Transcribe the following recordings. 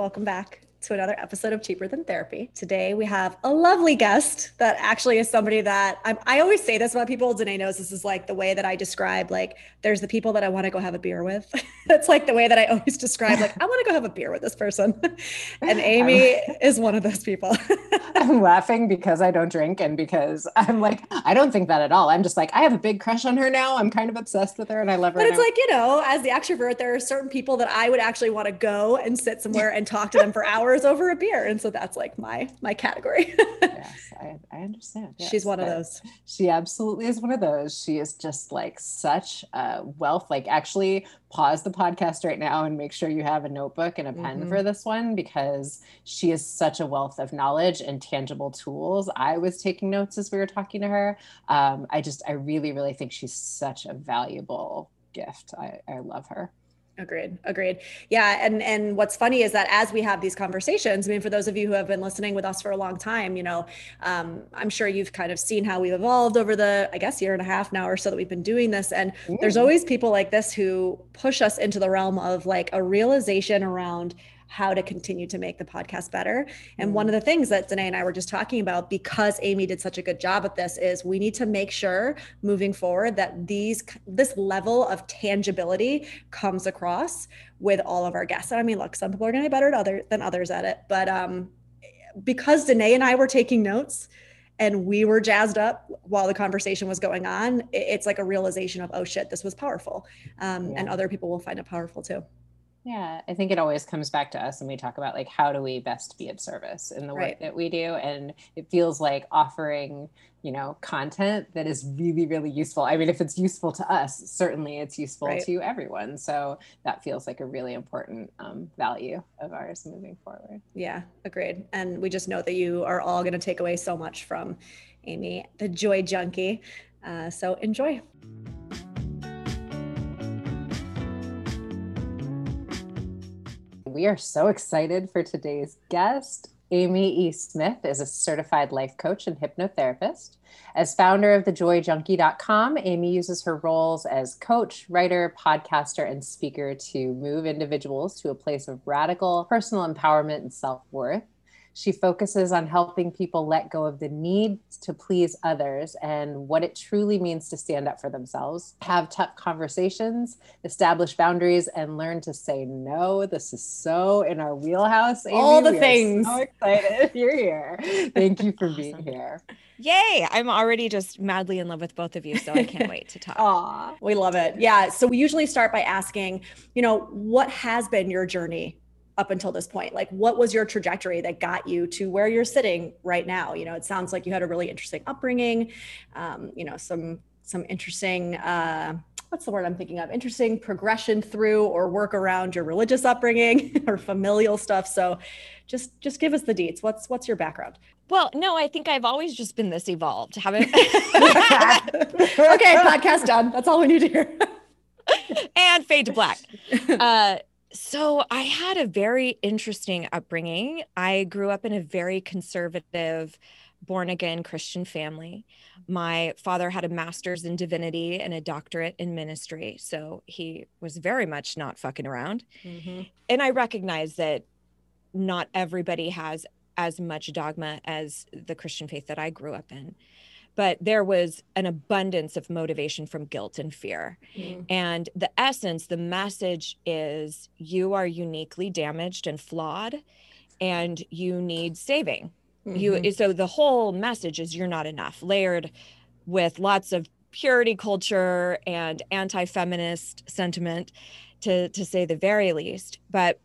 Welcome back to another episode of Cheaper Than Therapy. Today we have a lovely guest that actually is somebody that I'm, i always say this about people. Danae knows this is like the way that I describe like there's the people that I want to go have a beer with. That's like the way that I always describe like I want to go have a beer with this person. and Amy is one of those people. I'm laughing because I don't drink and because I'm like I don't think that at all. I'm just like I have a big crush on her now. I'm kind of obsessed with her and I love her. But it's like you know, as the extrovert, there are certain people that I would actually want to go and sit somewhere and talk to them for hours hours over a beer. And so that's like my my category. yes, I, I understand. Yes, She's one of those. She absolutely is one of those. She is just like such a wealth. Like actually pause the podcast right now and make sure you have a notebook and a pen mm-hmm. for this one because she is such a wealth of knowledge and tangible tools. I was taking notes as we were talking to her. Um, I just, I really, really think she's such a valuable gift. I, I love her. Agreed. Agreed. Yeah. And and what's funny is that as we have these conversations, I mean, for those of you who have been listening with us for a long time, you know, um, I'm sure you've kind of seen how we've evolved over the, I guess, year and a half now or so that we've been doing this. And there's always people like this who push us into the realm of like a realization around how to continue to make the podcast better. And one of the things that Danae and I were just talking about, because Amy did such a good job at this, is we need to make sure moving forward that these this level of tangibility comes across with all of our guests. And I mean, look, some people are going to be better other, than others at it, but um, because Danae and I were taking notes and we were jazzed up while the conversation was going on, it's like a realization of, oh shit, this was powerful. Um, yeah. And other people will find it powerful too. Yeah, I think it always comes back to us and we talk about like how do we best be of service in the right. work that we do and it feels like offering, you know, content that is really really useful. I mean, if it's useful to us, certainly it's useful right. to everyone. So that feels like a really important um, value of ours moving forward. Yeah, agreed. And we just know that you are all going to take away so much from Amy, the joy junkie. Uh, so enjoy. We are so excited for today's guest. Amy E. Smith is a certified life coach and hypnotherapist. As founder of thejoyjunkie.com, Amy uses her roles as coach, writer, podcaster, and speaker to move individuals to a place of radical personal empowerment and self worth. She focuses on helping people let go of the need to please others and what it truly means to stand up for themselves, have tough conversations, establish boundaries, and learn to say no. This is so in our wheelhouse. Amy. All the we things. so excited you're here. Thank you for awesome. being here. Yay! I'm already just madly in love with both of you, so I can't wait to talk. Aw, we love it. Yeah. So we usually start by asking, you know, what has been your journey up until this point? Like what was your trajectory that got you to where you're sitting right now? You know it sounds like you had a really interesting upbringing um, you know some some interesting uh, what's the word i'm thinking of? Interesting progression through or work around your religious upbringing or familial stuff. So just just give us the deets. What's what's your background? Well no i think i've always just been this evolved. Haven't okay podcast done. That's all we need to hear. And fade to black. Uh so I had a very interesting upbringing. I grew up in a very conservative, born again Christian family. My father had a master's in divinity and a doctorate in ministry. So he was very much not fucking around. Mm-hmm. And I recognize that not everybody has as much dogma as the Christian faith that I grew up in but there was an abundance of motivation from guilt and fear. Mm. And the essence, the message is you are uniquely damaged and flawed and you need saving. Mm-hmm. You so the whole message is you're not enough, layered with lots of purity culture and anti-feminist sentiment to to say the very least. But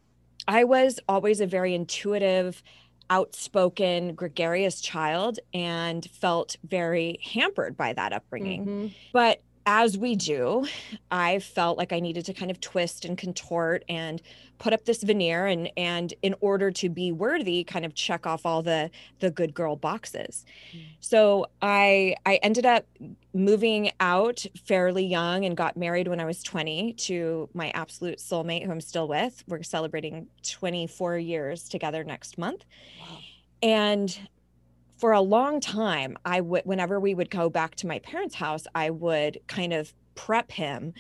I was always a very intuitive outspoken, gregarious child and felt very hampered by that upbringing. Mm-hmm. But as we do, I felt like I needed to kind of twist and contort and put up this veneer and and in order to be worthy, kind of check off all the the good girl boxes. Mm. So I I ended up moving out fairly young and got married when I was 20 to my absolute soulmate who I'm still with. We're celebrating 24 years together next month. Wow. And for a long time, I would, whenever we would go back to my parents' house, I would kind of prep him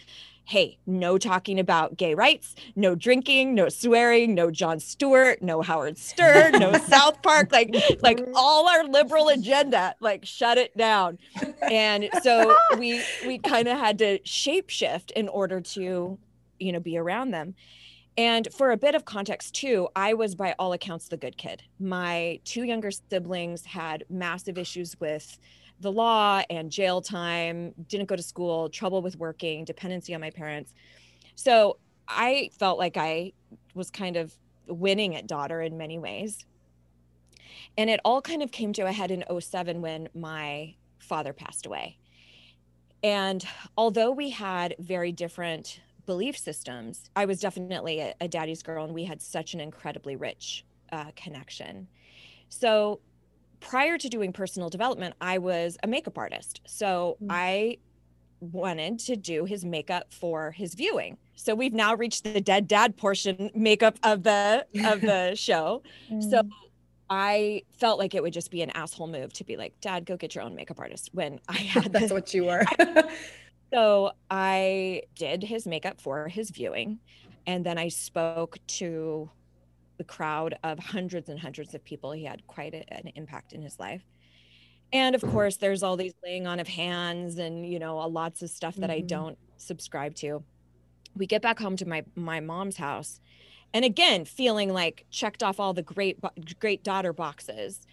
hey, no talking about gay rights, no drinking, no swearing, no Jon Stewart, no Howard Stern, no South Park, like like mm-hmm. all our liberal agenda, like shut it down. And so we we kind of had to shapeshift in order to, you know, be around them. And for a bit of context, too, I was by all accounts the good kid. My two younger siblings had massive issues with the law and jail time, didn't go to school, trouble with working, dependency on my parents. So I felt like I was kind of winning at daughter in many ways. And it all kind of came to a head in 07 when my father passed away. And although we had very different belief systems, I was definitely a, a daddy's girl, and we had such an incredibly rich uh, connection. So prior to doing personal development, I was a makeup artist. So mm-hmm. I wanted to do his makeup for his viewing. So we've now reached the dead dad portion makeup of the of the show. Mm. So I felt like it would just be an asshole move to be like, "Dad, go get your own makeup artist." When I had that's what you were. So I did his makeup for his viewing. And then I spoke to the crowd of hundreds and hundreds of people. He had quite a, an impact in his life. And of course, there's all these laying on of hands and, you know, lots of stuff that mm-hmm. I don't subscribe to. We get back home to my my mom's house. And again, feeling like checked off all the great great daughter boxes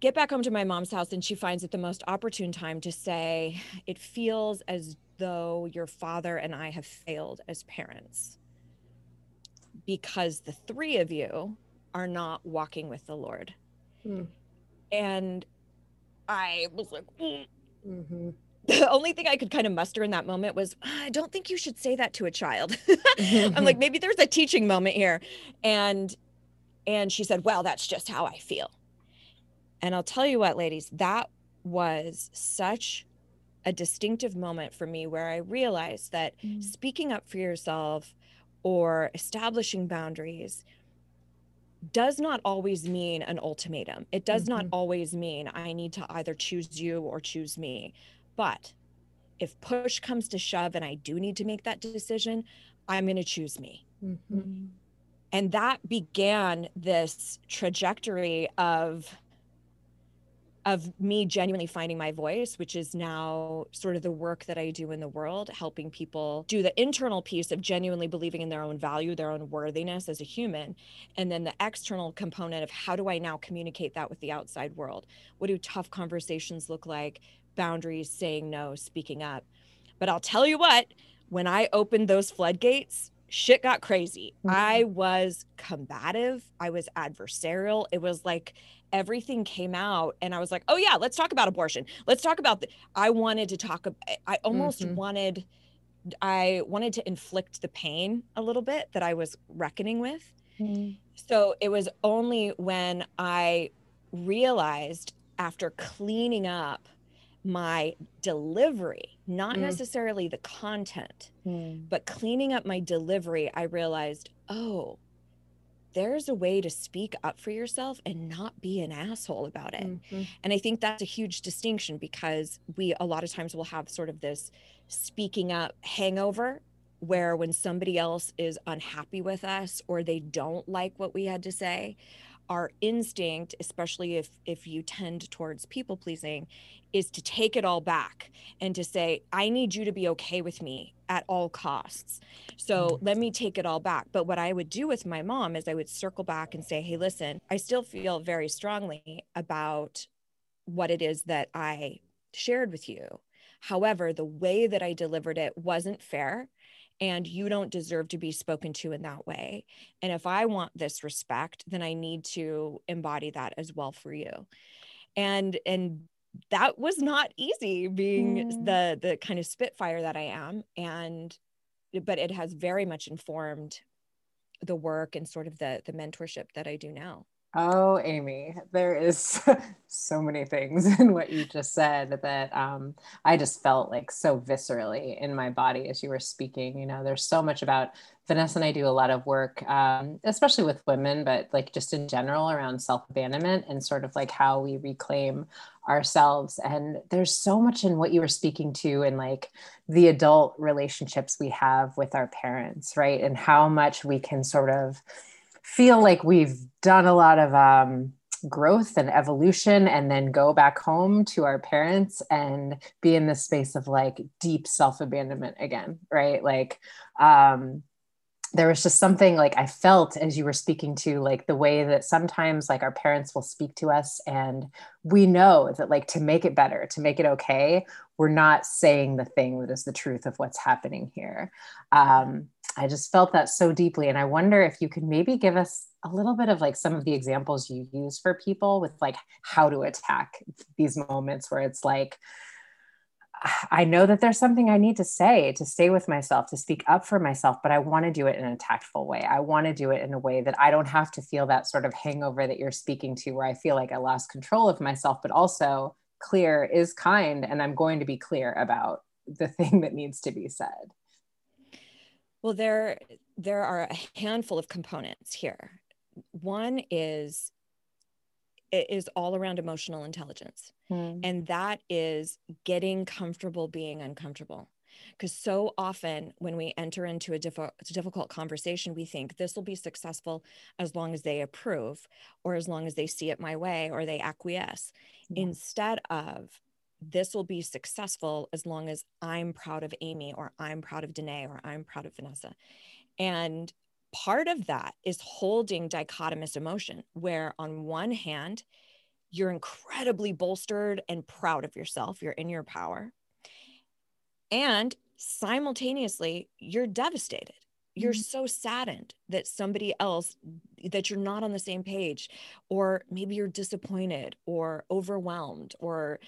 get back home to my mom's house and she finds it the most opportune time to say, It feels as though your father and I have failed as parents because the three of you are not walking with the Lord. Mm. And I was like, mm. mm-hmm. the only thing I could kind of muster in that moment was, I don't think you should say that to a child. I'm like, maybe there's a teaching moment here. And and she said, Well, that's just how I feel. And I'll tell you what, ladies, that was such a distinctive moment for me where I realized that mm. speaking up for yourself or establishing boundaries does not always mean an ultimatum. It does mm-hmm. not always mean I need to either choose you or choose me. But if push comes to shove and I do need to make that decision, I'm going to choose me. Mm-hmm. And that began this trajectory of of me genuinely finding my voice, which is now sort of the work that I do in the world, helping people do the internal piece of genuinely believing in their own value, their own worthiness as a human. And then the external component of how do I now communicate that with the outside world? What do tough conversations look like? Boundaries, saying no, speaking up. But I'll tell you what, when I opened those floodgates, shit got crazy. Mm-hmm. I was combative. I was adversarial. It was like everything came out and I was like, "Oh yeah, let's talk about abortion. Let's talk about the I wanted to talk I almost mm-hmm. wanted I wanted to inflict the pain a little bit that I was reckoning with. Mm-hmm. So it was only when I realized after cleaning up my delivery, not mm. necessarily the content, mm. but cleaning up my delivery, I realized, oh, there's a way to speak up for yourself and not be an asshole about it. Mm-hmm. And I think that's a huge distinction because we a lot of times will have sort of this speaking up hangover where when somebody else is unhappy with us or they don't like what we had to say, our instinct, especially if if you tend towards people pleasing, is to take it all back and to say, I need you to be okay with me at all costs. So mm-hmm. let me take it all back. But what I would do with my mom is I would circle back and say, Hey, listen, I still feel very strongly about what it is that I shared with you. However, the way that I delivered it wasn't fair and you don't deserve to be spoken to in that way. And if I want this respect, then I need to embody that as well for you. And and that was not easy being mm. the the kind of spitfire that I am and but it has very much informed the work and sort of the the mentorship that I do now. Oh, Amy, there is so many things in what you just said that um, I just felt like so viscerally in my body as you were speaking. You know, there's so much about Vanessa and I do a lot of work, um, especially with women, but like just in general around self abandonment and sort of like how we reclaim ourselves. And there's so much in what you were speaking to and like the adult relationships we have with our parents, right? And how much we can sort of feel like we've done a lot of um, growth and evolution and then go back home to our parents and be in this space of like deep self abandonment again, right? Like, um, there was just something like I felt as you were speaking to like the way that sometimes like our parents will speak to us and we know that like to make it better, to make it okay, we're not saying the thing that is the truth of what's happening here. Um, I just felt that so deeply. And I wonder if you could maybe give us a little bit of like some of the examples you use for people with like how to attack these moments where it's like, I know that there's something I need to say to stay with myself, to speak up for myself, but I want to do it in a tactful way. I want to do it in a way that I don't have to feel that sort of hangover that you're speaking to, where I feel like I lost control of myself, but also clear is kind. And I'm going to be clear about the thing that needs to be said. Well, there, there are a handful of components here. One is it is all around emotional intelligence. Mm. And that is getting comfortable being uncomfortable. Because so often when we enter into a diff- difficult conversation, we think this will be successful as long as they approve, or as long as they see it my way, or they acquiesce, yeah. instead of this will be successful as long as I'm proud of Amy, or I'm proud of Danae, or I'm proud of Vanessa. And part of that is holding dichotomous emotion, where on one hand, you're incredibly bolstered and proud of yourself, you're in your power. And simultaneously, you're devastated. You're mm-hmm. so saddened that somebody else, that you're not on the same page, or maybe you're disappointed or overwhelmed or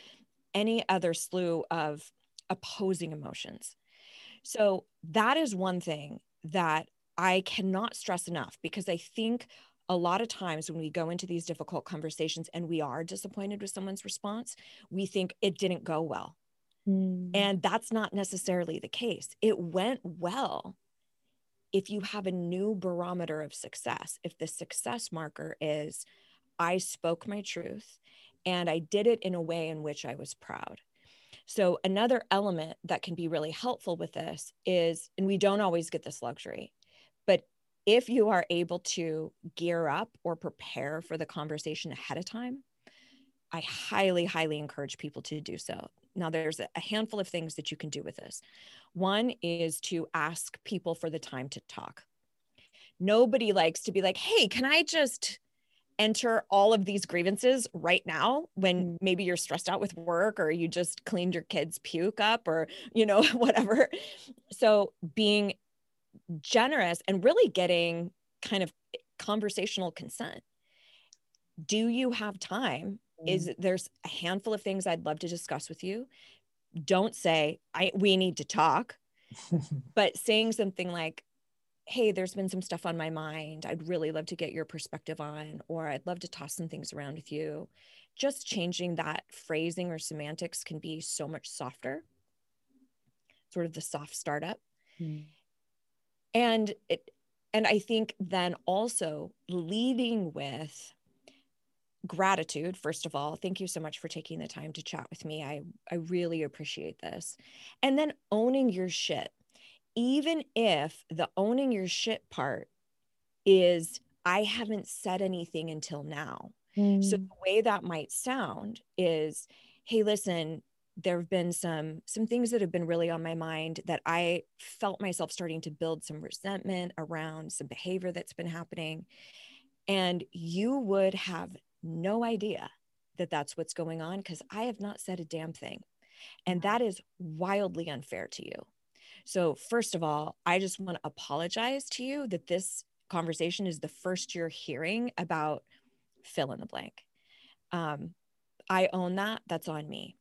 any other slew of opposing emotions. So, that is one thing that I cannot stress enough because I think a lot of times when we go into these difficult conversations and we are disappointed with someone's response, we think it didn't go well. Mm. And that's not necessarily the case. It went well if you have a new barometer of success. If the success marker is, I spoke my truth and I did it in a way in which I was proud. So, another element that can be really helpful with this is, and we don't always get this luxury, but if you are able to gear up or prepare for the conversation ahead of time, I highly, highly encourage people to do so. Now, there's a handful of things that you can do with this. One is to ask people for the time to talk. Nobody likes to be like, hey, can I just enter all of these grievances right now when mm. maybe you're stressed out with work or you just cleaned your kids' puke up or, you know, whatever. So, being generous and really getting kind of conversational consent. Do you have time? Mm. Is there's a handful of things I'd love to discuss with you. Don't say I we need to talk, but saying something like, hey, there's been some stuff on my mind. I'd really love to get your perspective on, or I'd love to toss some things around with you. Just changing that phrasing or semantics can be so much softer, sort of the soft startup. Mm and it and i think then also leading with gratitude first of all thank you so much for taking the time to chat with me i i really appreciate this and then owning your shit even if the owning your shit part is i haven't said anything until now. Mm. so the way that might sound is hey listen there have been some some things that have been really on my mind that i felt myself starting to build some resentment around some behavior that's been happening and you would have no idea that that's what's going on because i have not said a damn thing and that is wildly unfair to you so first of all i just want to apologize to you that this conversation is the first you're hearing about fill in the blank um, I own that. That's on me.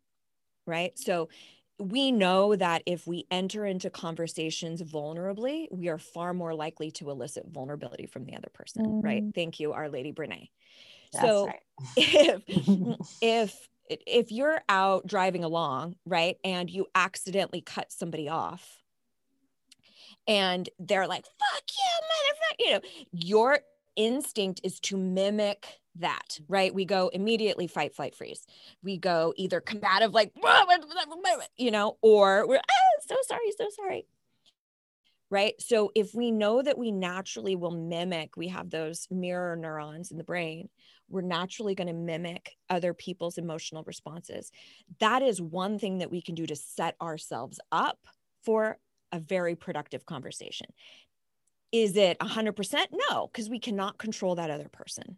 Right. So we know that if we enter into conversations vulnerably, we are far more likely to elicit vulnerability from the other person. Mm-hmm. Right. Thank you, Our Lady Brene. That's so right. if if if you're out driving along, right, and you accidentally cut somebody off, and they're like, "Fuck you, motherfucker," you know, your instinct is to mimic that, right? We go immediately fight, flight, freeze. We go either combative, like, you know, or we're ah, so sorry, so sorry. Right. So if we know that we naturally will mimic, we have those mirror neurons in the brain, we're naturally going to mimic other people's emotional responses. That is one thing that we can do to set ourselves up for a very productive conversation. Is it 100%? No, because we cannot control that other person.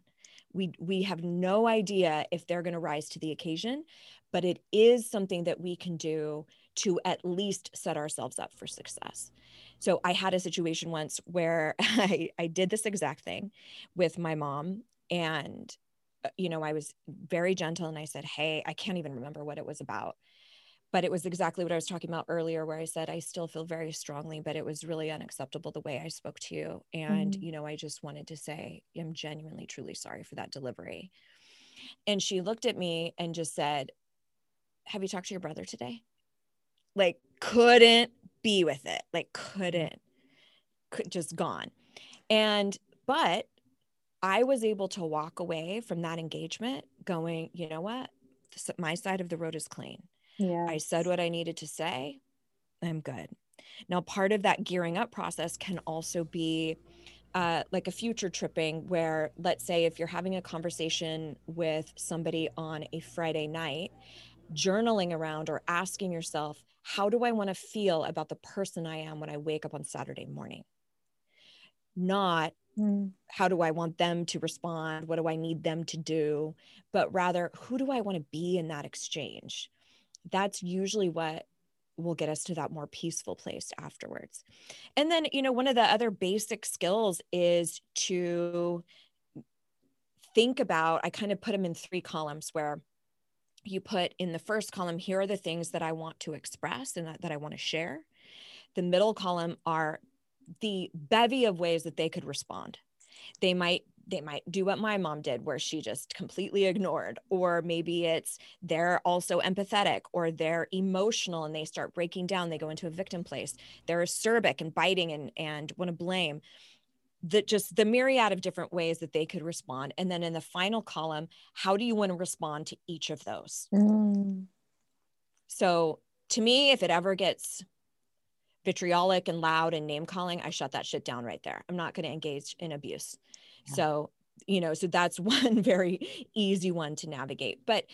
We, we have no idea if they're going to rise to the occasion, but it is something that we can do to at least set ourselves up for success. So I had a situation once where I, I did this exact thing with my mom and uh, you know i was very gentle and i said hey i can't even remember what it was about but it was exactly what i was talking about earlier where i said i still feel very strongly but it was really unacceptable the way i spoke to you and mm-hmm. you know i just wanted to say i'm genuinely truly sorry for that delivery and she looked at me and just said have you talked to your brother today like couldn't be with it like couldn't could just gone and but I was able to walk away from that engagement going, you know what? My side of the road is clean. Yeah. I said what I needed to say. I'm good. Now, part of that gearing up process can also be uh, like a future tripping, where let's say if you're having a conversation with somebody on a Friday night, journaling around or asking yourself, how do I want to feel about the person I am when I wake up on Saturday morning? Not Mm. How do I want them to respond? What do I need them to do? But rather, who do I want to be in that exchange? That's usually what will get us to that more peaceful place afterwards. And then, you know, one of the other basic skills is to think about, I kind of put them in three columns where you put in the first column, here are the things that I want to express and that, that I want to share. The middle column are the bevy of ways that they could respond. They might they might do what my mom did where she just completely ignored or maybe it's they're also empathetic or they're emotional and they start breaking down they go into a victim place they're acerbic and biting and and want to blame that just the myriad of different ways that they could respond and then in the final column how do you want to respond to each of those mm. so to me if it ever gets vitriolic and loud and name calling, I shut that shit down right there. I'm not going to engage in abuse. Yeah. So, you know, so that's one very easy one to navigate. But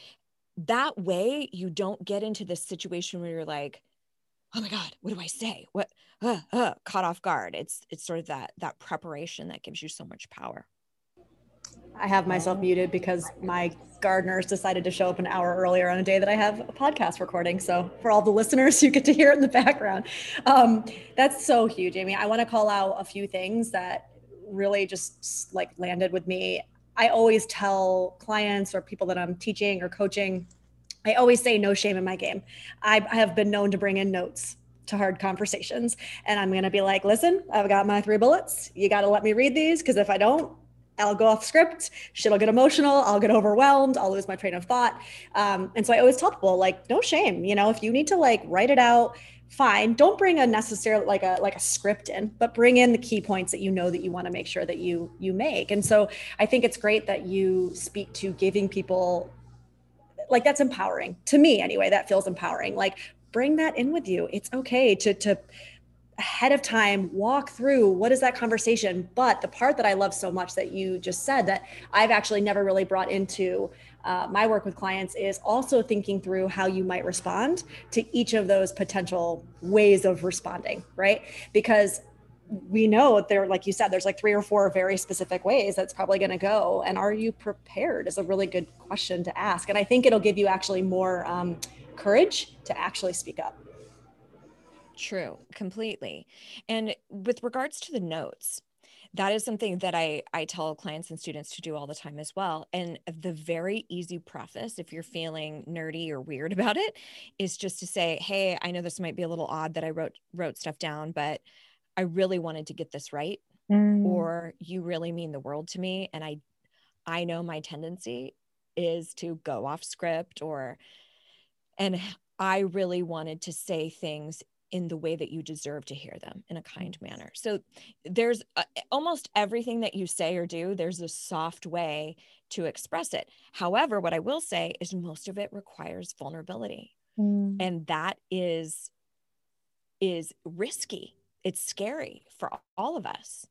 that way you don't get into this situation where you're like, oh my god what do i say what uh, uh, caught off guard it's it's sort of that that preparation that gives you so much power I have myself muted because my gardeners decided to show up an hour earlier on a day that I have a podcast recording. So for all the listeners, you get to hear it in the background. Um, that's so huge, Amy. I want to call out a few things that really just like landed with me. I always tell clients or people that I'm teaching or coaching, I always say no shame in my game. I, I have been known to bring in notes to hard conversations. And I'm going to be like, listen, I've got my three bullets. You got to let me read these because if I don't, I'll go off script, shit'll get emotional, I'll get overwhelmed, I'll lose my train of thought. Um, and so I always tell people, like, no shame, you know, if you need to like write it out, fine. Don't bring a necessary like a like a script in, but bring in the key points that you know that you want to make sure that you you make. And so I think it's great that you speak to giving people like that's empowering to me anyway. That feels empowering. Like bring that in with you. It's okay to to ahead of time walk through what is that conversation but the part that i love so much that you just said that i've actually never really brought into uh, my work with clients is also thinking through how you might respond to each of those potential ways of responding right? Because we know there like you said there's like three or four very specific ways that's probably going to go. And are you prepared is a really good question to ask. And i think it'll give you actually more um, courage to actually speak up. True, completely. And with regards to the notes, that is something that I, I tell clients and students to do all the time as well. And the very easy preface, if you're feeling nerdy or weird about it, is just to say, hey, I know this might be a little odd that I wrote wrote stuff down, but I really wanted to get this right. Mm. Or you really mean the world to me. And I I know my tendency is to go off script or and I really wanted to say things in the way that you deserve to hear them in a kind manner. So there's uh, almost everything that you say or do, there's a soft way to express it. However, what I will say is most of it requires vulnerability. Mm. And that is is risky. It's scary for all of us.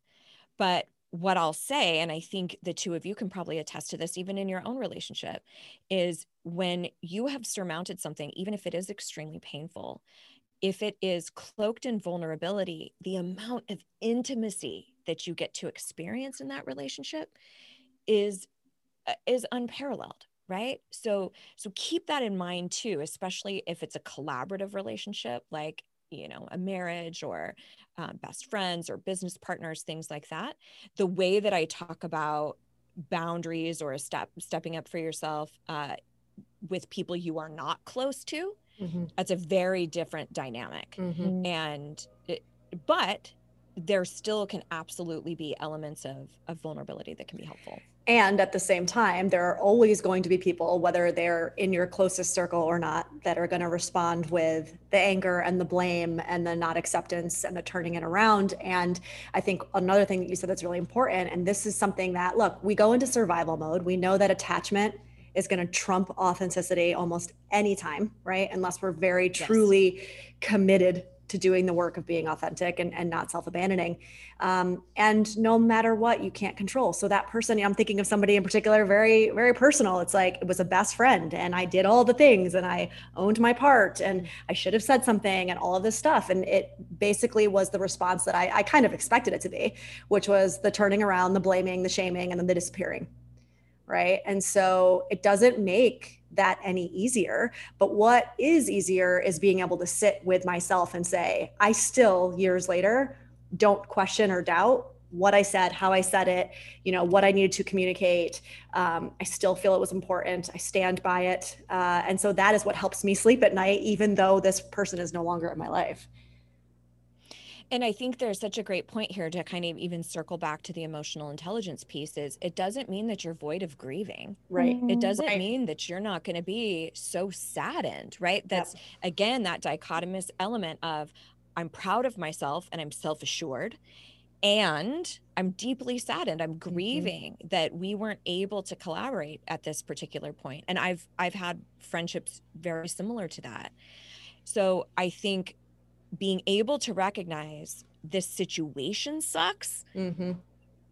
But what I'll say, and I think the two of you can probably attest to this, even in your own relationship, is when you have surmounted something, even if it is extremely painful, if it is cloaked in vulnerability, the amount of intimacy that you get to experience in that relationship is uh, is unparalleled right? So so keep that in mind too especially if it's a collaborative relationship like you know a marriage or um, best friends or business partners things like that. The way that i talk about boundaries or a step stepping up for yourself uh, with people you are not close to mm-hmm. that's a very different dynamic. Mm-hmm. and it, but there still can absolutely be elements of, of vulnerability that can be helpful. And at the same time there are always going to be people whether they're in your closest circle or not that are going to respond with the anger and the blame and the not acceptance and the turning it around. And i think another thing that you said that's really important and this is something that look we go into survival mode. We know that attachment is going to trump authenticity almost anytime, right? Unless we're very truly committed to doing the work of being authentic and, and not self-abandoning. Um, and no matter what you can't control. So that person i'm thinking of somebody in particular very very personal. It's like it was a best friend and i did all the things and i owned my part and i should have said something and all of this stuff. And it basically was the response that i, I kind of expected it to be which was the turning around the blaming the shaming and then the disappearing right? And so it doesn't make that any easier. But what is easier is being able to sit with myself and say, I still, years later, don't question or doubt what I said, how I said it, you know, what I needed to communicate. Um, I still feel it was important. I stand by it. Uh, and so that is what helps me sleep at night, even though this person is no longer in my life. And I think there's such a great point here to kind of even circle back to the emotional intelligence pieces. It doesn't mean that you're void of grieving. Right. It doesn't right. mean that you're not going to be so saddened, right? That's yep. again that dichotomous element of I'm proud of myself and I'm self-assured and I'm deeply saddened. I'm mm-hmm. grieving mm-hmm. that we weren't able to collaborate at this particular point. And I've I've had friendships very similar to that. So I think being able to recognize this situation sucks, mm-hmm.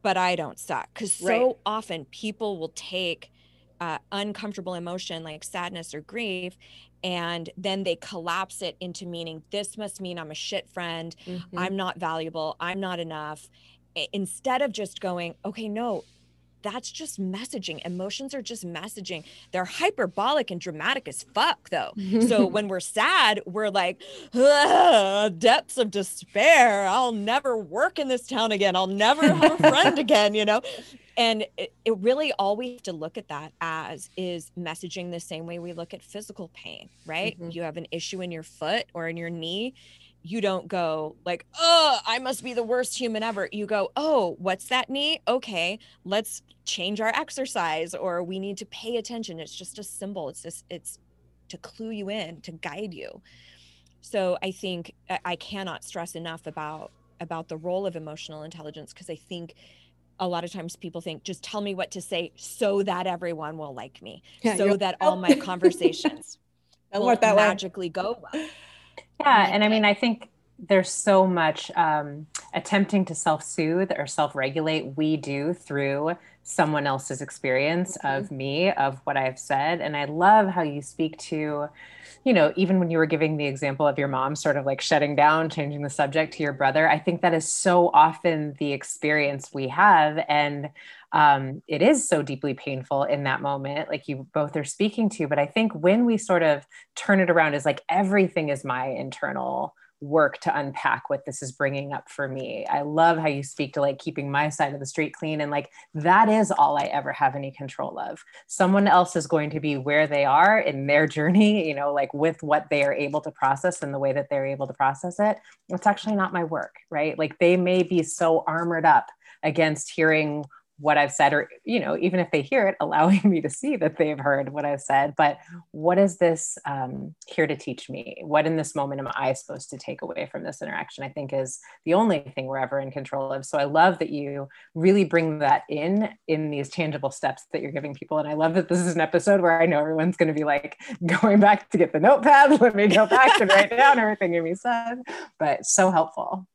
but I don't suck. Because right. so often people will take uh, uncomfortable emotion like sadness or grief and then they collapse it into meaning this must mean I'm a shit friend, mm-hmm. I'm not valuable, I'm not enough. Instead of just going, okay, no, that's just messaging. Emotions are just messaging. They're hyperbolic and dramatic as fuck, though. so when we're sad, we're like, depths of despair. I'll never work in this town again. I'll never have a friend again, you know? And it, it really all we have to look at that as is messaging the same way we look at physical pain, right? Mm-hmm. You have an issue in your foot or in your knee you don't go like, oh, I must be the worst human ever. You go, oh, what's that knee? Okay, let's change our exercise or we need to pay attention. It's just a symbol. It's just, it's to clue you in, to guide you. So I think I cannot stress enough about about the role of emotional intelligence because I think a lot of times people think just tell me what to say so that everyone will like me yeah, so that all my conversations will magically way. go well yeah. And I mean, I think there's so much um, attempting to self soothe or self regulate we do through someone else's experience mm-hmm. of me, of what I've said. And I love how you speak to, you know, even when you were giving the example of your mom sort of like shutting down, changing the subject to your brother, I think that is so often the experience we have. And um, it is so deeply painful in that moment, like you both are speaking to. But I think when we sort of turn it around is like everything is my internal work to unpack what this is bringing up for me. I love how you speak to like keeping my side of the street clean and like that is all I ever have any control of. Someone else is going to be where they are in their journey, you know, like with what they are able to process and the way that they're able to process it. It's actually not my work, right? Like they may be so armored up against hearing what I've said, or, you know, even if they hear it, allowing me to see that they've heard what I've said. But what is this um, here to teach me? What in this moment am I supposed to take away from this interaction? I think is the only thing we're ever in control of. So I love that you really bring that in in these tangible steps that you're giving people. And I love that this is an episode where I know everyone's going to be like going back to get the notepad. Let me go back and write down everything Amy said. But so helpful.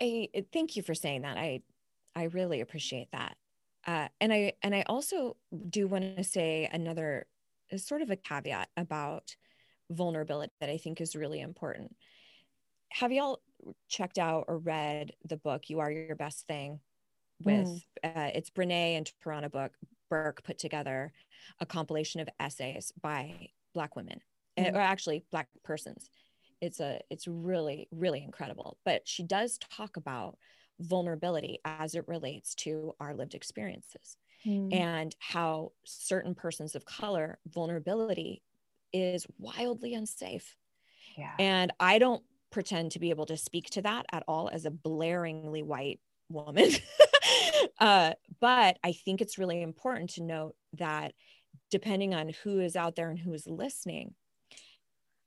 I thank you for saying that. I I really appreciate that. Uh, and I and I also do want to say another sort of a caveat about vulnerability that I think is really important. Have y'all checked out or read the book "You Are Your Best Thing"? With mm. uh, it's Brene and Tarana book Burke put together a compilation of essays by Black women, mm. or actually Black persons. It's a it's really really incredible. But she does talk about vulnerability as it relates to our lived experiences mm. and how certain persons of color vulnerability is wildly unsafe. Yeah. And I don't pretend to be able to speak to that at all as a blaringly white woman. uh, but I think it's really important to note that depending on who is out there and who is listening,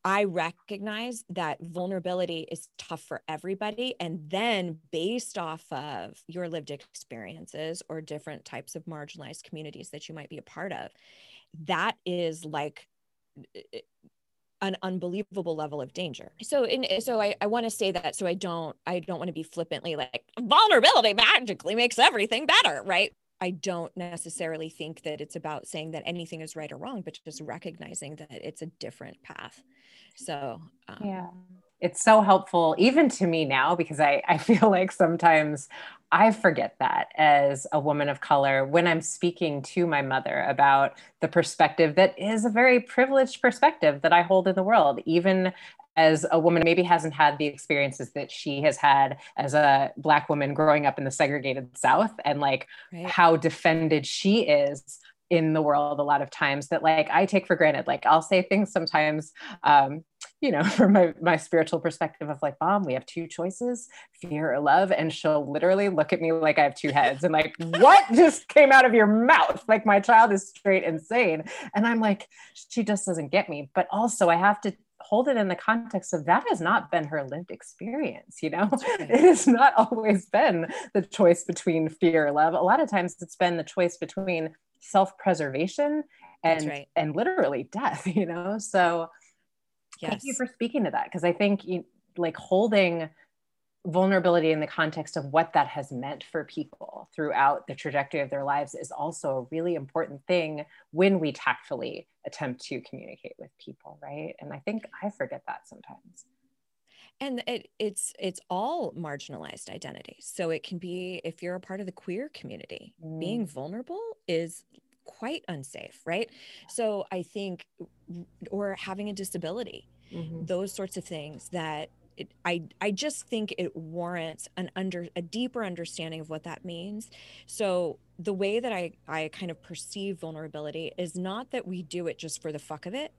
I recognize that vulnerability is tough for everybody. And then, based off of your lived experiences or different types of marginalized communities that you might be a part of, that is like an unbelievable level of danger. So, in, so I, I want to say that so I don't I don't want to be flippantly like vulnerability magically makes everything better, right? I don't necessarily think that it's about saying that anything is right or wrong, but just recognizing that it's a different path. So, um, yeah, it's so helpful even to me now because I, I feel like sometimes I forget that as a woman of color when I'm speaking to my mother about the perspective that is a very privileged perspective that I hold in the world, even as a woman maybe hasn't had the experiences that she has had as a black woman growing up in the segregated south and like right. how defended she is in the world a lot of times that like I take for granted. Like I'll say things sometimes, um, you know, from my, my spiritual perspective of like, mom, we have two choices, fear or love. And she'll literally look at me like I have two heads and like, what just came out of your mouth? Like my child is straight insane. And I'm like, she just doesn't get me. But also I have to hold it in the context of that has not been her lived experience you know right. it has not always been the choice between fear or love a lot of times it's been the choice between self-preservation and right. and literally death you know so yes. thank you for speaking to that because i think you, like holding vulnerability in the context of what that has meant for people throughout the trajectory of their lives is also a really important thing when we tactfully attempt to communicate with people right? And i think i forget that sometimes. And it, it's it's all marginalized identities so it can be if you're a part of the queer community mm. being vulnerable is quite unsafe right? So i think or having a disability mm-hmm. those sorts of things that it, I I just think it warrants an under a deeper understanding of what that means. So the way that I I kind of perceive vulnerability is not that we do it just for the fuck of it,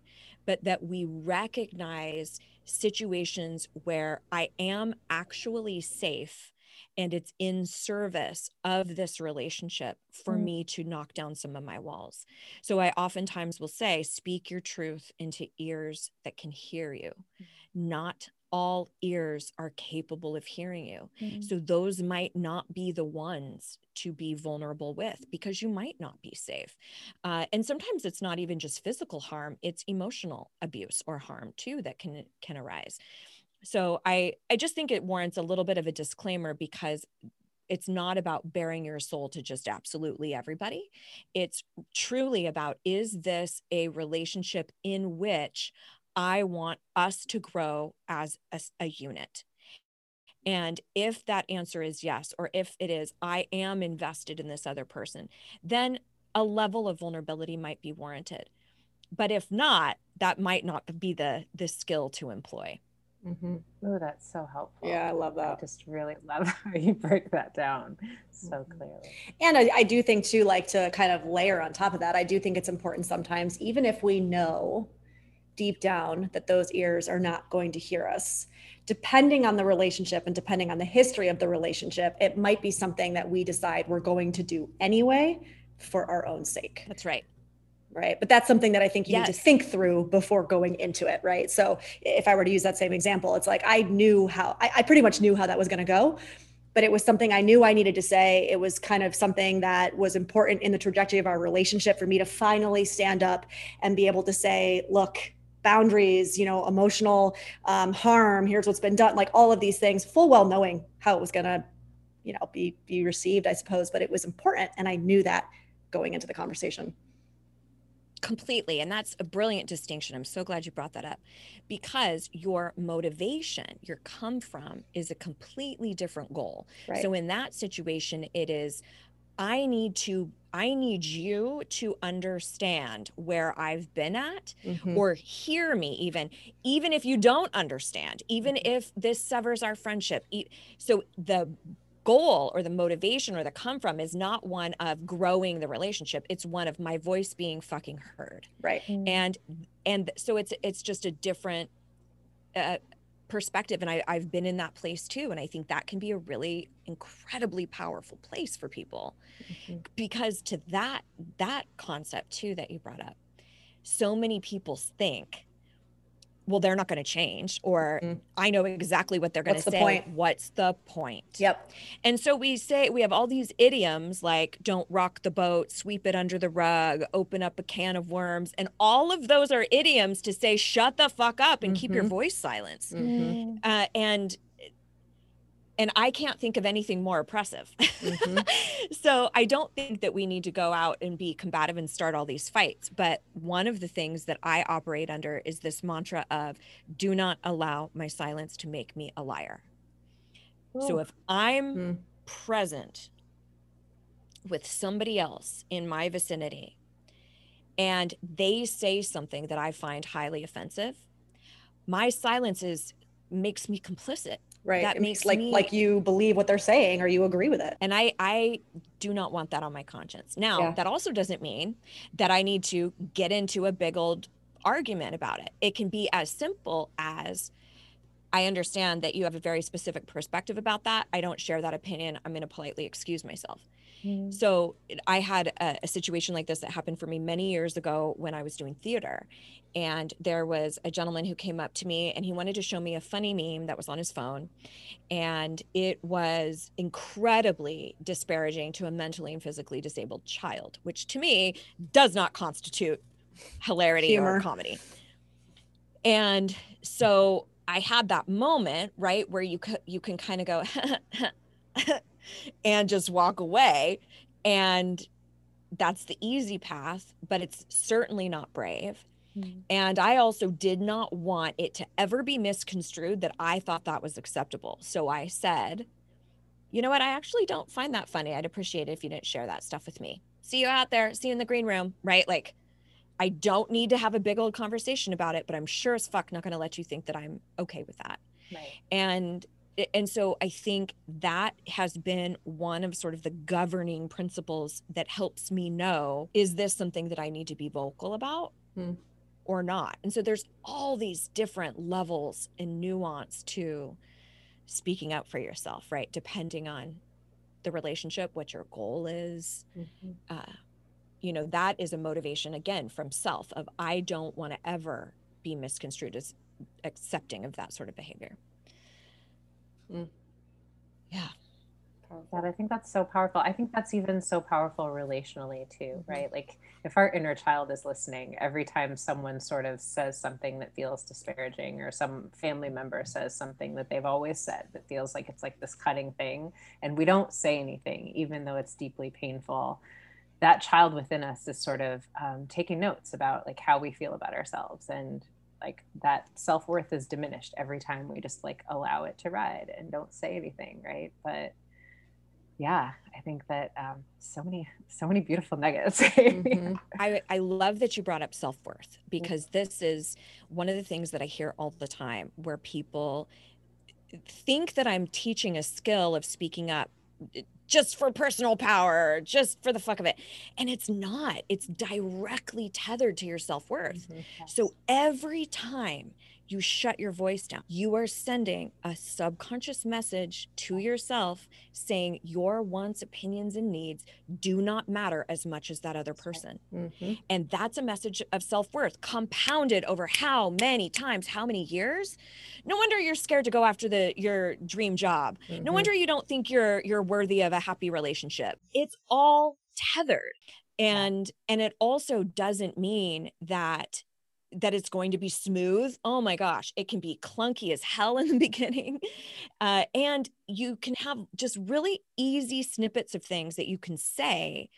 but that we recognize situations where I am actually safe and it's in service of this relationship for mm. me to knock down some of my walls. So I oftentimes will say, speak your truth into ears that can hear you, mm. not all ears are capable of hearing you. Mm-hmm. So those might not be the ones to be vulnerable with because you might not be safe. Uh, and sometimes it's not even just physical harm, it's emotional abuse or harm too that can can arise. So I I just think it warrants a little bit of a disclaimer because it's not about bearing your soul to just absolutely everybody. It's truly about is this a relationship in which I want us to grow as a, a unit. And if that answer is yes, or if it is, I am invested in this other person, then a level of vulnerability might be warranted. But if not, that might not be the, the skill to employ. Mm-hmm. Oh, that's so helpful. Yeah, I love that. I just really love how you break that down so mm-hmm. clearly. And I, I, do think too, like to kind of layer on top of that, I do think it's important sometimes, even if we know deep down that those ears are not going to hear us, depending on the relationship and depending on the history of the relationship, it might be something that we decide we're going to do anyway for our own sake. That's right. Right? But that's something that i think you yes. need to think through before going into it right? So if i were to use that same example it's like i knew how i, I pretty much knew how that was going to go but it was something i knew i needed to say. It was kind of something that was important in the trajectory of our relationship for me to finally stand up and be able to say look boundaries you know emotional um, harm here's what's been done like all of these things full well knowing how it was going to you know be be received i suppose but it was important and i knew that going into the conversation. Completely and that's a brilliant distinction. I'm so glad you brought that up because your motivation your come from is a completely different goal. Right. so in that situation it is i need to i need you to understand where i've been at mm-hmm. or hear me even even if you don't understand even mm-hmm. if this severs our friendship so the goal or the motivation or the come from is not one of growing the relationship it's one of my voice being fucking heard right mm. and and so it's it's just a different uh, perspective and I, i've been in that place too and i think that can be a really incredibly powerful place for people mm-hmm. because to that that concept too that you brought up so many people think well they're not going to change or mm-hmm. i know exactly what they're going to say point? what's the point yep and so we say we have all these idioms like don't rock the boat sweep it under the rug open up a can of worms and all of those are idioms to say shut the fuck up and mm-hmm. keep your mm-hmm. voice silenced mm-hmm. uh, and and I can't think of anything more oppressive. Mm-hmm. so I don't think that we need to go out and be combative and start all these fights. But one of the things that I operate under is this mantra of do not allow my silence to make me a liar. Oh. So if I'm mm. present with somebody else in my vicinity and they say something that I find highly offensive, my silence is makes me complicit right. That makes like me, like you believe what they're saying or you agree with it. And i i do not want that on my conscience. Now yeah. that also doesn't mean that i need to get into a big old argument about it. It can be as simple as i understand that you have a very specific perspective about that. I don't share that opinion. I'm going to politely excuse myself mm. so i had a, a situation like this that happened for me many years ago when i was doing theater and there was a gentleman who came up to me and he wanted to show me a funny meme that was on his phone and it was incredibly disparaging to a mentally and physically disabled child which to me does not constitute hilarity Humor. or comedy and so i had that moment right where you you can kind of go and just walk away and that's the easy path but it's certainly not brave Mm. And I also did not want it to ever be misconstrued that I thought that was acceptable. So I said, you know what? I actually don't find that funny. I'd appreciate it if you didn't share that stuff with me. See you out there. See you in the green room, right? Like, I don't need to have a big old conversation about it, but I'm sure as fuck not going to let you think that I'm okay with that. Right. And and so I think that has been one of sort of the governing principles that helps me know is this something that I need to be vocal about? Hmm or not. And so there's all these different levels and nuance to speaking up for yourself, right? Depending on the relationship, what your goal is. Mm-hmm. Uh, you know, that is a motivation again from self of I don't want to ever be misconstrued as accepting of that sort of behavior. Mm. Yeah that. I think that's so powerful. I think that's even so powerful relationally too, mm-hmm. right? Like if our inner child is listening, every time someone sort of says something that feels disparaging or some family member says something that they've always said that feels like it's like this cutting thing and we don't say anything even though it's deeply painful, that child within us is sort of um, taking notes about like how we feel about ourselves and like that self-worth is diminished every time we just like allow it to ride and don't say anything right but yeah, I think that um, so many, so many beautiful nuggets. mm-hmm. I, I love that you brought up self worth because this is one of the things that I hear all the time where people think that I'm teaching a skill of speaking up just for personal power, just for the fuck of it. And it's not, it's directly tethered to your self worth. Mm-hmm. So every time you shut your voice down. You are sending a subconscious message to yourself saying your wants, opinions, and needs do not matter as much as that other person. Mm-hmm. And that's a message of self worth compounded over how many times, how many years. No wonder you're scared to go after the your dream job. Mm-hmm. No wonder you don't think you're you're worthy of a happy relationship. It's all tethered. And and it also doesn't mean that that it's going to be smooth. Oh my gosh, it can be clunky as hell in the beginning. Uh, and you can have just really easy snippets of things that you can say,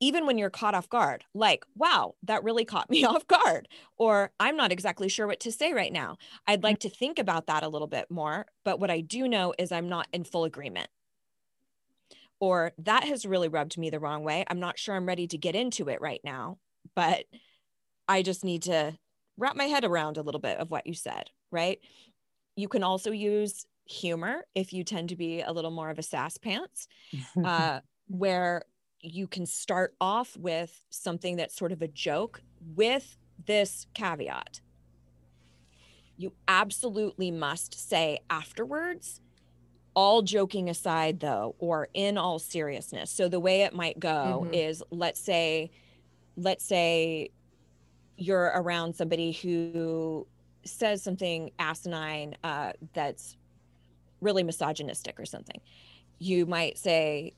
even when you're caught off guard, like, wow, that really caught me off guard. Or I'm not exactly sure what to say right now. I'd like to think about that a little bit more. But what I do know is I'm not in full agreement. Or that has really rubbed me the wrong way. I'm not sure I'm ready to get into it right now. But I just need to wrap my head around a little bit of what you said, right? You can also use humor if you tend to be a little more of a sass pants, uh, where you can start off with something that's sort of a joke with this caveat. You absolutely must say afterwards, all joking aside, though, or in all seriousness. So the way it might go mm-hmm. is let's say, let's say you're around somebody who says something asinine uh, that's really misogynistic or something, you might say,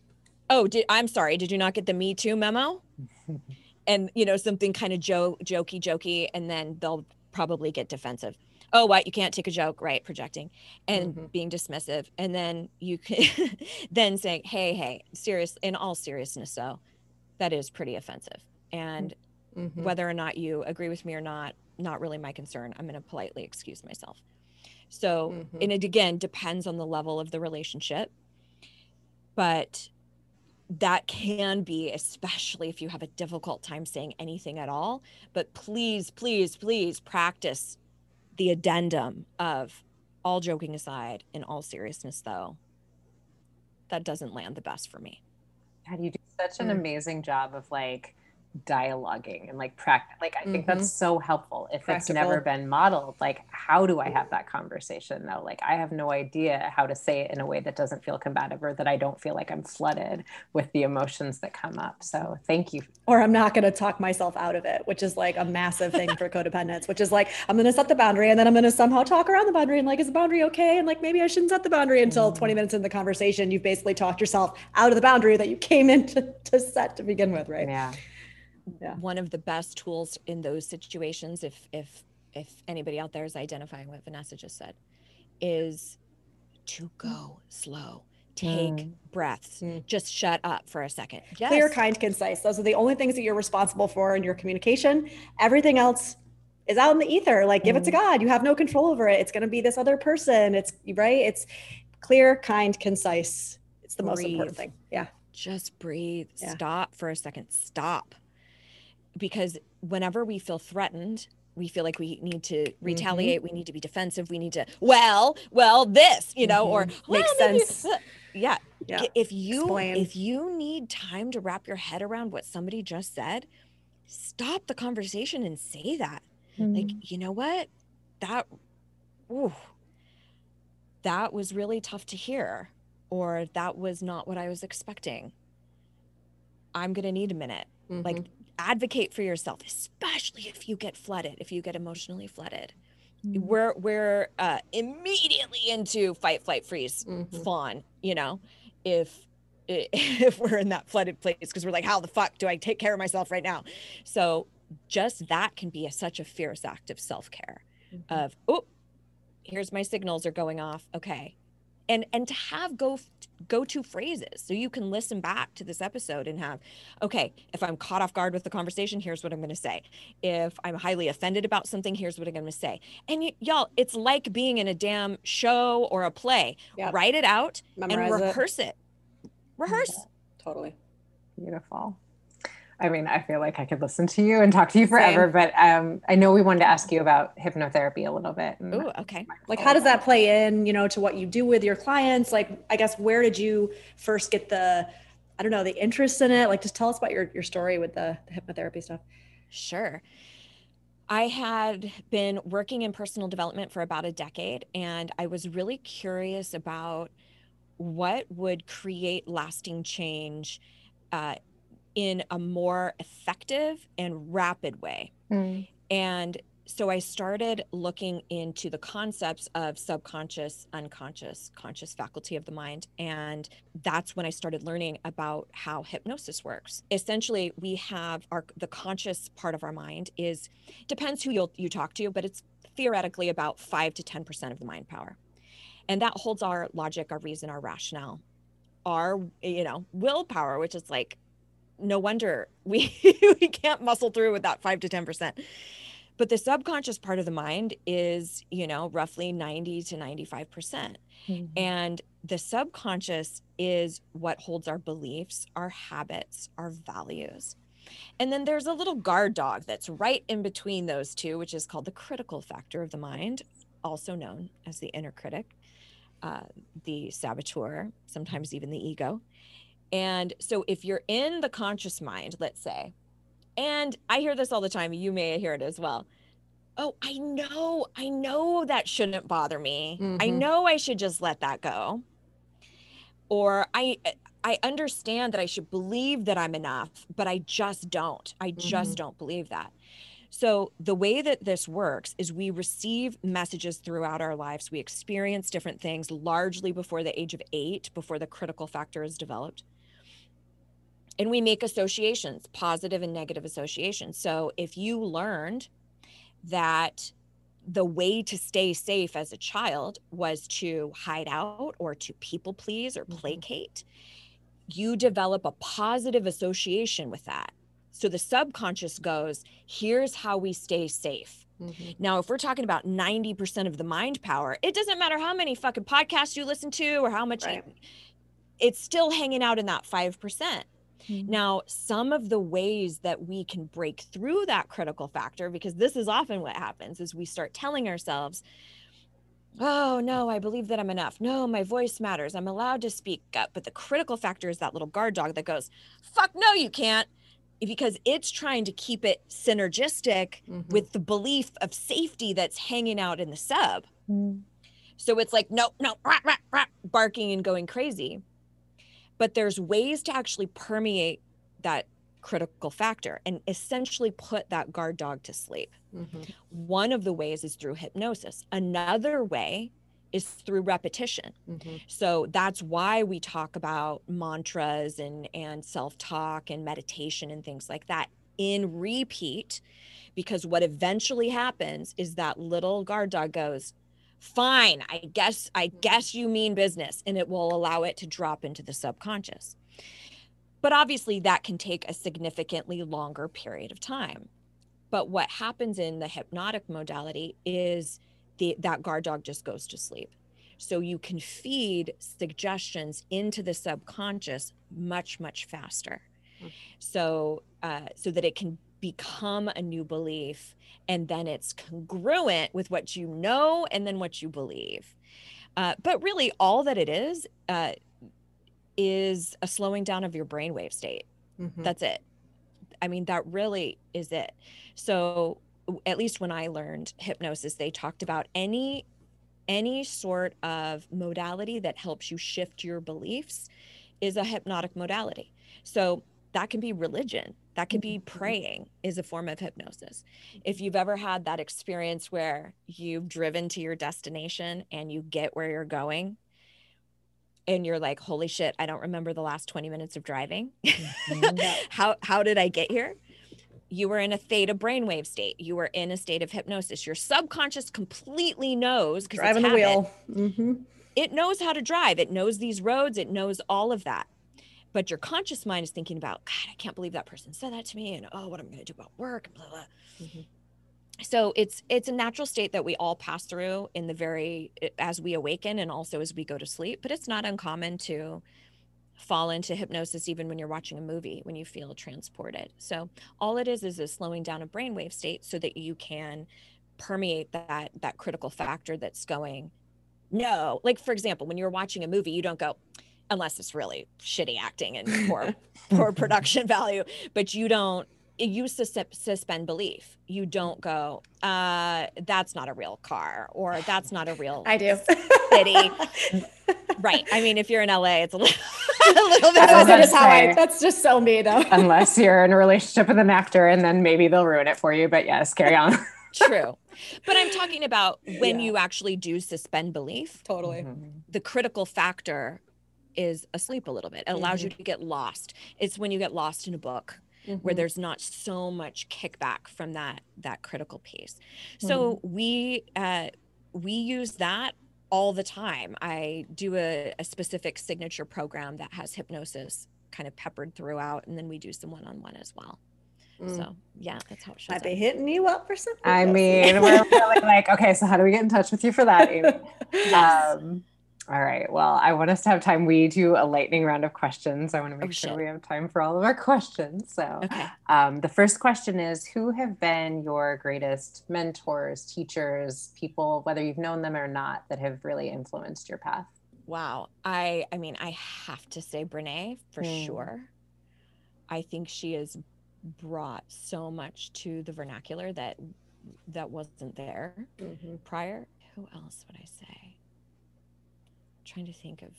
"Oh, did, I'm sorry. Did you not get the Me Too memo?" and you know something kind of jo- jokey, jokey, and then they'll probably get defensive. Oh, what? You can't take a joke, right? Projecting and mm-hmm. being dismissive, and then you can then saying, "Hey, hey, serious." In all seriousness, though, that is pretty offensive, and mm-hmm. Whether or not you agree with me or not not really my concern. I'm going to politely excuse myself. So mm-hmm. and it again depends on the level of the relationship but that can be especially if you have a difficult time saying anything at all. But please please please practice the addendum of all joking aside in all seriousness though that doesn't land the best for me. God, you do such an mm. amazing job of like dialoguing and like practice like i think mm-hmm. that's so helpful. If Practical. it's never been modeled like how do i have that conversation though? Like i have no idea how to say it in a way that doesn't feel combative or that i don't feel like i'm flooded with the emotions that come up. So thank you. Or i'm not going to talk myself out of it which is like a massive thing for codependence which is like i'm going to set the boundary and then i'm going to somehow talk around the boundary and like is the boundary okay? And like maybe i shouldn't set the boundary until mm 20 minutes in the conversation you've basically talked yourself out of the boundary that you came in to, to set to begin with right? Yeah yeah. one of the best tools in those situations if if if anybody out there is identifying what vanessa just said is to go slow take mm. breaths mm. just shut up for a second yes. clear kind concise those are the only things that you're responsible for in your communication everything else is out in the ether like give mm. it to mm. god you have no control over it it's going to be this other person it's right it's clear kind concise it's the breathe. most important thing yeah just breathe yeah. stop for a second stop because whenever we feel threatened we feel like we need to mm-hmm. retaliate mm-hmm. we need to be defensive we need to well well this you know mm-hmm. or well, makes sense yeah. yeah if you Explain. if you need time to wrap your head around what somebody just said stop the conversation and say that mm-hmm. like you know what that ooh, that was really tough to hear or that was not what i was expecting i'm going to need a minute like mm-hmm advocate for yourself, especially if you get flooded, if you get emotionally flooded. Mm-hmm. We're we're uh, immediately into fight, flight, freeze, mm-hmm. fawn. You know, if if we're in that flooded place because we're like, how the fuck do I take care of myself right now? So just that can be a, such a fierce act of self care. Mm-hmm. Of oh, here's my signals are going off. Okay, and and to have go go to phrases so you can listen back to this episode and have okay if i'm caught off guard with the conversation here's what i'm going to say if i'm highly offended about something here's what i'm going to say and y- y'all it's like being in a damn show or a play yep. write it out Memorize and rehearse it. it rehearse. Totally. Beautiful. I mean, I feel like I could listen to you and talk to you forever, Same. but um, I know we wanted to ask you about hypnotherapy a little bit. Oh, okay. Like, how does that play in, you know, to what you do with your clients? Like, I guess, where did you first get the, I don't know, the interest in it? Like, just tell us about your, your story with the, the hypnotherapy stuff. Sure. I had been working in personal development for about a decade, and I was really curious about what would create lasting change uh, in a more effective and rapid way. Mm. And so I started looking into the concepts of subconscious, unconscious, conscious faculty of the mind. And that's when I started learning about how hypnosis works. Essentially, we have our the conscious part of our mind is depends who you you talk to, but it's theoretically about 5 to 10% of the mind power. And that holds our logic, our reason, our rationale, our, you know, willpower, which is like no wonder we we can't muscle through with that 5 to 10%. But the subconscious part of the mind is, you know, roughly 90 to 95%. percent mm hmm And the subconscious is what holds our beliefs, our habits, our values. And then there's a little guard dog that's right in between those two, which is called the critical factor of the mind, also known as the inner critic, uh, the saboteur, sometimes even the ego. And so if you're in the conscious mind, let's say, and I hear this all the time, you may hear it as well. Oh, I know, I know that shouldn't bother me. Mm-hmm. I know I should just let that go. Or I I understand that I should believe that I'm enough, but I just don't. I just mm-hmm. don't believe that. So, the way that this works is we receive messages throughout our lives. We experience different things largely before the age of eight, before the critical factor is developed and we make associations, positive and negative associations. So if you learned that the way to stay safe as a child was to hide out or to people please or mm-hmm. placate, you develop a positive association with that. So the subconscious goes, here's how we stay safe. Mm-hmm. Now, if we're talking about 90% of the mind power, it doesn't matter how many fucking podcasts you listen to or how much right. you, it's still hanging out in that 5%. Mm-hmm. Now, some of the ways that we can break through that critical factor, because this is often what happens, is we start telling ourselves, oh no i believe that i'm enough no my voice matters i'm allowed to speak up but the critical factor is that little guard dog that goes fuck no you can't because it's trying to keep it synergistic mm-hmm. with the belief of safety that's hanging out in the sub mm. so it's like no no rah, rah, rah, barking and going crazy but there's ways to actually permeate that critical factor and essentially put that guard dog to sleep. Mm-hmm. One of the ways is through hypnosis. Another way is through repetition. Mm-hmm. So that's why we talk about mantras and and self-talk and meditation and things like that in repeat because what eventually happens is that little guard dog goes, fine i guess i guess you mean business and it will allow it to drop into the subconscious. But obviously that can take a significantly longer period of time. But what happens in the hypnotic modality is the that guard dog just goes to sleep. So you can feed suggestions into the subconscious much much faster. Mm-hmm. so uh, so that it can become a new belief and then it's congruent with what you know and then what you believe. Uh, but really all that it is uh, is a slowing down of your brainwave state. Mm-hmm. that's it. I mean that really is it. So at least when i learned hypnosis they talked about any any sort of modality that helps you shift your beliefs is a hypnotic modality. So that can be religion that could be mm-hmm. praying is a form of hypnosis. If you've ever had that experience where you've driven to your destination and you get where you're going and you're like holy shit i don't remember the last 20 minutes of driving. Mm-hmm. how how did i get here? You were in a theta brainwave state. You were in a state of hypnosis. Your subconscious completely knows because driving the wheel. Mm-hmm. it knows how to drive. It knows these roads. It knows all of that but your conscious mind is thinking about god i can't believe that person said that to me and oh what am i going to do about work and blah blah mm-hmm. so it's it's a natural state that we all pass through in the very as we awaken and also as we go to sleep but it's not uncommon to fall into hypnosis even when you're watching a movie when you feel transported. So all it is is a slowing down of brainwave state so that you can permeate that that critical factor that's going no. Like for example when you're watching a movie you don't go unless it's really shitty acting and poor poor production value but you don't you sus- suspend belief you don't go uh that's not a real car or that's not a real I do. city right i mean if you're in la it's a little, a little bit That's, I was just how I, that's just so me though. Unless you're in a relationship with an actor and then maybe they'll ruin it for you. But yes, carry on. true but i'm talking about when Yeah. you actually do suspend belief totally. the critical factor is asleep a little bit it allows Mm-hmm. you to get lost it's when you get lost in a book Mm-hmm. where there's not so much kickback from that that critical piece so we uh we use that all the time i do a, a specific signature program that has hypnosis kind of peppered throughout and then we do some one-on-one as well Mm. so yeah that's how it shows Might up. be hitting you up for something. I mean, we're really like, okay, so how do we get in touch with you for that, Amy? Yes. Um, all right. Well, I want us to have time. We do a lightning round of questions. I want to make Oh, sure shit. we have time for all of our questions. So, okay um, the first question is Who have been your greatest mentors, teachers, people, whether you've known them or not, that have really influenced your path? Wow. I I mean, I have to say Brene for Mm. sure. I think she has brought so much to the vernacular that that wasn't there Mhm. prior. Who else would I say? Trying to think of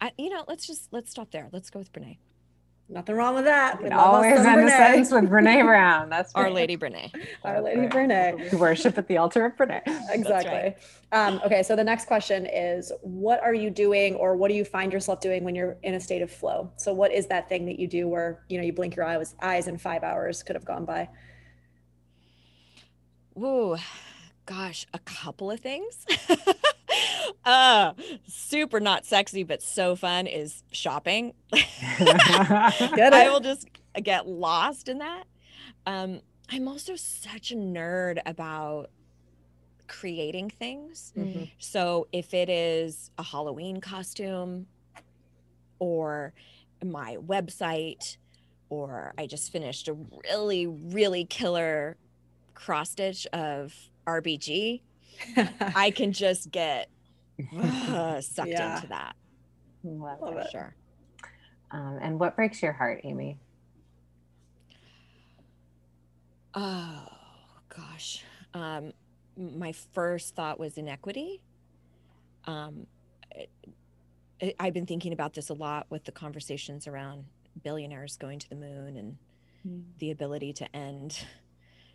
I, you know, let's just let's stop there. Let's go with Brene. Nothing wrong with that. We And love us always end a Brene. sentence with Brene Brown. That's Our. Lady Brene. Our Lady Brene. We worship at the altar of Brene. Exactly. Um, okay, so the next question is what are you doing or what do you find yourself doing when you're in a state of flow? So what is that thing that you do where, you know, you blink your eyes eyes and 5 hours could have gone by? Ooh, gosh, a couple of things. uh super not sexy but so fun is shopping. I will just get lost in that. Um, I'm also such a nerd about creating things. Mhm. So if it is a Halloween costume or my website, or I just finished a really, really killer cross stitch of RBG, I can just get uh, sucked Yeah. into that Love Love it. sure. Um, and what breaks your heart, Amy? Oh gosh. Um, my first thought was inequity. Um, it- it- I've been thinking about this a lot with the conversations around billionaires going to the moon and the ability to end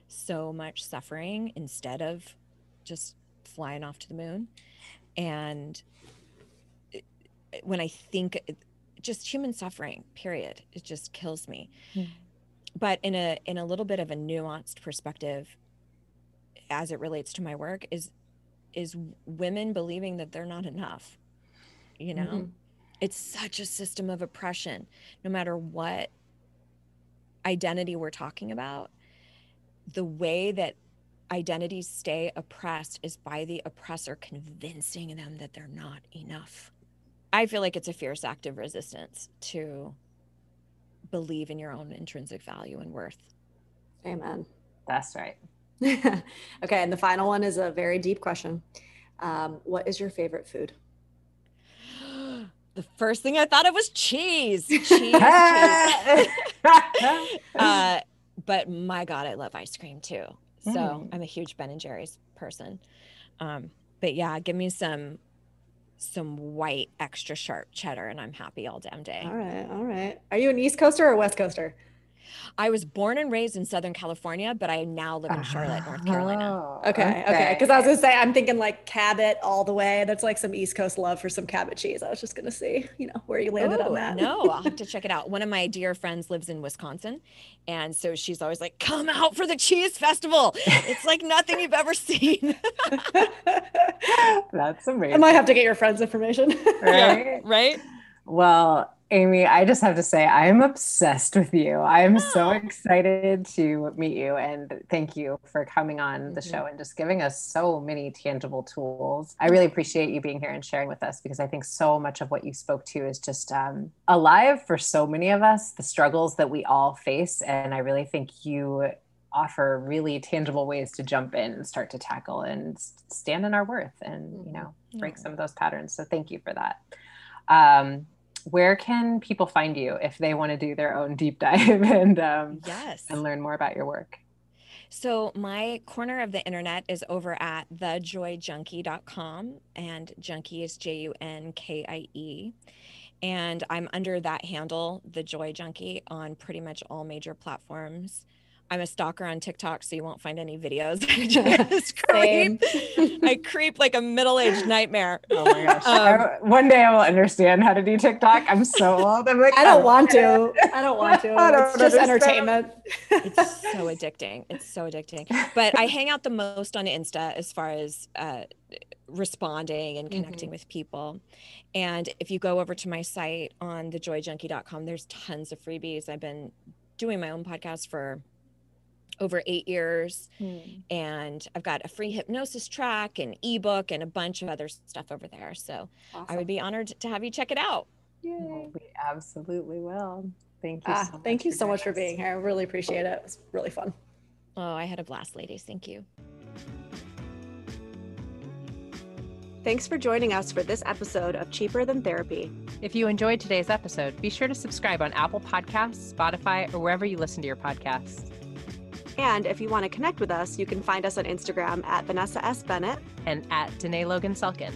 so much suffering instead of just flying off to the moon. And when I think just human suffering, period, it just kills me. Hmm. But in a in a little bit of a nuanced perspective, as it relates to my work, is is women believing that they're not enough. You know, Mhm. it's such a system of oppression, no matter what identity we're talking about. The way that identities stay oppressed is by the oppressor convincing them that they're not enough. I feel like it's a fierce act of resistance to believe in your own intrinsic value and worth. Amen. That's right. okay, and the final one is a very deep question. Um, what is your favorite food? the first thing I thought of was cheese. Cheese, cheese. uh, but my God, I love ice cream too. So Mm. I'm a huge Ben and Jerry's person. Um, but yeah, give me some some white extra sharp cheddar and I'm happy all damn day. All right, all right. Are you an East Coaster or West Coaster? I was born and raised in Southern California, but I now live in Charlotte, North Carolina. Oh, Okay, okay. Because I was gonna say I'm thinking like Cabot all the way. That's like some East Coast love for some Cabot cheese. I was just gonna see, you know, where you landed Ooh, on that. no, I'll have to check it out. One of my dear friends lives in Wisconsin. And so she's always like, come out for the cheese festival. It's like nothing you've ever seen. That's amazing. I might have to get your friend's information. right? right? Well, Amy, I just have to say, I am obsessed with you. I am so excited to meet you. And thank you for coming on the mm-hmm. show and just giving us so many tangible tools. I really appreciate you being here and sharing with us because I think so much of what you spoke to is just um, alive for so many of us, the struggles that we all face. And I really think you offer really tangible ways to jump in and start to tackle and stand in our worth and, you know, break some of those patterns. So thank you for that. Um, where can people find you if they want to do their own deep dive and um, yes. and learn more about your work? So my corner of the internet is over at thejoyjunkie.com and junkie is j-u-n-k-i-e and i'm under that handle the joy junkie on pretty much all major platforms I'm a stalker on TikTok, so you won't find any videos. I just creep. I creep like a middle-aged nightmare. Oh my gosh! Um, one day I will understand how to do TikTok. I'm so old. I'm like, I don't oh, want to. I don't want to. Don't it's just entertainment. it's so addicting. It's so addicting. But I hang out the most on Insta as far as uh, responding and connecting mm-hmm. with people. And if you go over to my site on thejoyjunkie.com, there's tons of freebies. I've been doing my own podcast for over eight years. Mm. And I've got a free hypnosis track, an ebook, and a bunch of other stuff over there. So awesome. I would be honored to have you check it out. Yay. We absolutely will. Thank you. Ah, so thank you so much for being here. I really appreciate it. It was really fun. Oh, I had a blast, ladies. Thank you. Thanks for joining us for this episode of Cheaper Than Therapy. If you enjoyed today's episode, be sure to subscribe on Apple Podcasts, Spotify, or wherever you listen to your podcasts. And if you want to connect with us, you can find us on Instagram at Vanessa S. Bennett and at Danae Logan Selkin.